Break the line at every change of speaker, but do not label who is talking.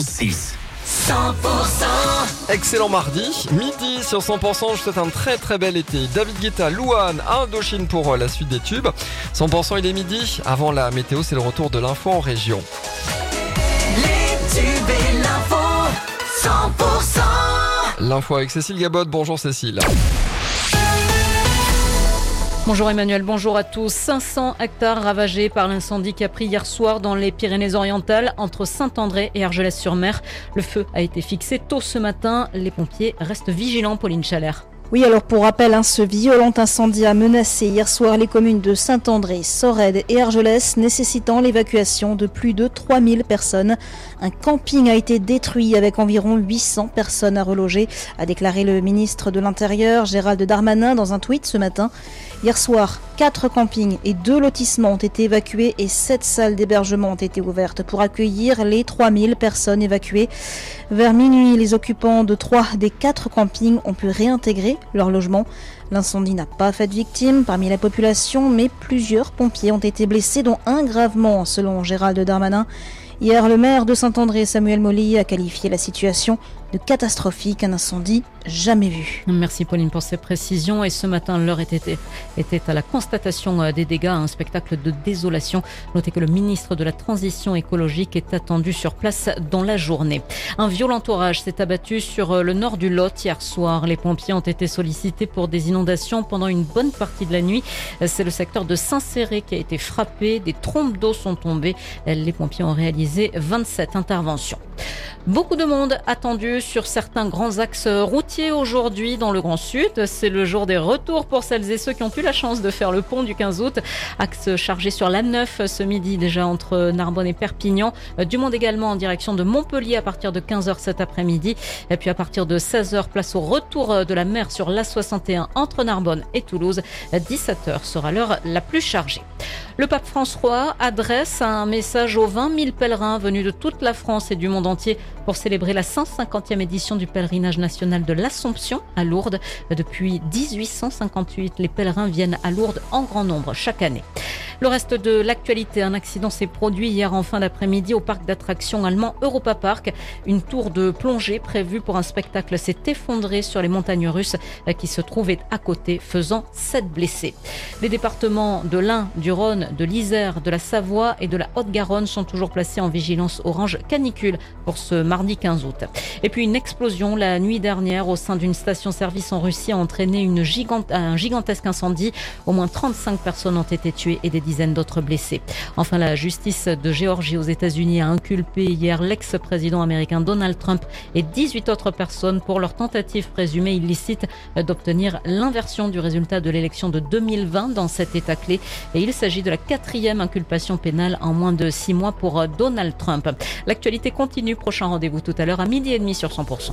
6.
100%
Excellent mardi, midi sur 100%, je souhaite un très très bel été. David Guetta, Louane, Indochine pour euh, la suite des tubes. 100% il est midi, avant la météo c'est le retour de l'info en région.
Les tubes et l'info 100%
L'info avec Cécile Gabot, bonjour Cécile.
Bonjour Emmanuel, bonjour à tous. 500 hectares ravagés par l'incendie qui a pris hier soir dans les Pyrénées-Orientales entre Saint-André et Argelès-sur-Mer. Le feu a été fixé tôt ce matin. Les pompiers restent vigilants, Pauline Chalère.
Oui, alors pour rappel, hein, ce violent incendie a menacé hier soir les communes de Saint-André, Sorède et Argelès, nécessitant l'évacuation de plus de 3000 personnes. Un camping a été détruit avec environ 800 personnes à reloger, a déclaré le ministre de l'Intérieur Gérald Darmanin dans un tweet ce matin. Hier soir, quatre campings et deux lotissements ont été évacués et sept salles d'hébergement ont été ouvertes pour accueillir les 3000 personnes évacuées. Vers minuit, les occupants de trois des quatre campings ont pu réintégrer leur logement. L'incendie n'a pas fait de victimes parmi la population, mais plusieurs pompiers ont été blessés, dont un gravement, selon Gérald Darmanin. Hier, le maire de Saint-André, Samuel Molly, a qualifié la situation de catastrophique, un incendie jamais vu.
Merci Pauline pour ces précisions. Et ce matin, l'heure était, à la constatation euh, des dégâts, un spectacle de désolation. Notez que le ministre de la Transition écologique est attendu sur place dans la journée. Un violent orage s'est abattu sur euh, le nord du Lot hier soir. Les pompiers ont été sollicités pour des inondations pendant une bonne partie de la nuit. C'est le secteur de Saint-Céré qui a été frappé. Des trompes d'eau sont tombées. Les pompiers ont réalisé 27 interventions. Beaucoup de monde attendu sur certains grands axes routiers aujourd'hui dans le Grand Sud. C'est le jour des retours pour celles et ceux qui ont eu la chance de faire le pont du 15 août. Axe chargé sur la 9 ce midi déjà entre Narbonne et Perpignan. Du monde également en direction de Montpellier à partir de 15h cet après-midi. Et puis à partir de 16h, place au retour de la mer sur l'A61 entre Narbonne et Toulouse. 17h sera l'heure la plus chargée. Le pape François adresse un message aux 20 000 pèlerins venus de toute la France et du monde pour célébrer la 150e édition du pèlerinage national de l'Assomption à Lourdes. Depuis 1858, les pèlerins viennent à Lourdes en grand nombre chaque année. Le reste de l'actualité, un accident s'est produit hier en fin d'après-midi au parc d'attractions allemand Europa Park. Une tour de plongée prévue pour un spectacle s'est effondrée sur les montagnes russes qui se trouvaient à côté, faisant sept blessés. Les départements de l'Ain, du Rhône, de l'Isère, de la Savoie et de la Haute-Garonne sont toujours placés en vigilance orange canicule pour ce mardi 15 août. Et puis une explosion la nuit dernière au sein d'une station-service en Russie a entraîné un gigantesque incendie. Au moins 35 personnes ont été tuées et des d'autres blessés. Enfin, la justice de Géorgie aux États-Unis a inculpé hier l'ex-président américain Donald Trump et 18 autres personnes pour leur tentative présumée illicite d'obtenir l'inversion du résultat de l'élection de 2020 dans cet État clé. Et il s'agit de la quatrième inculpation pénale en moins de six mois pour Donald Trump. L'actualité continue. Prochain rendez-vous tout à l'heure à midi et demi sur 100%.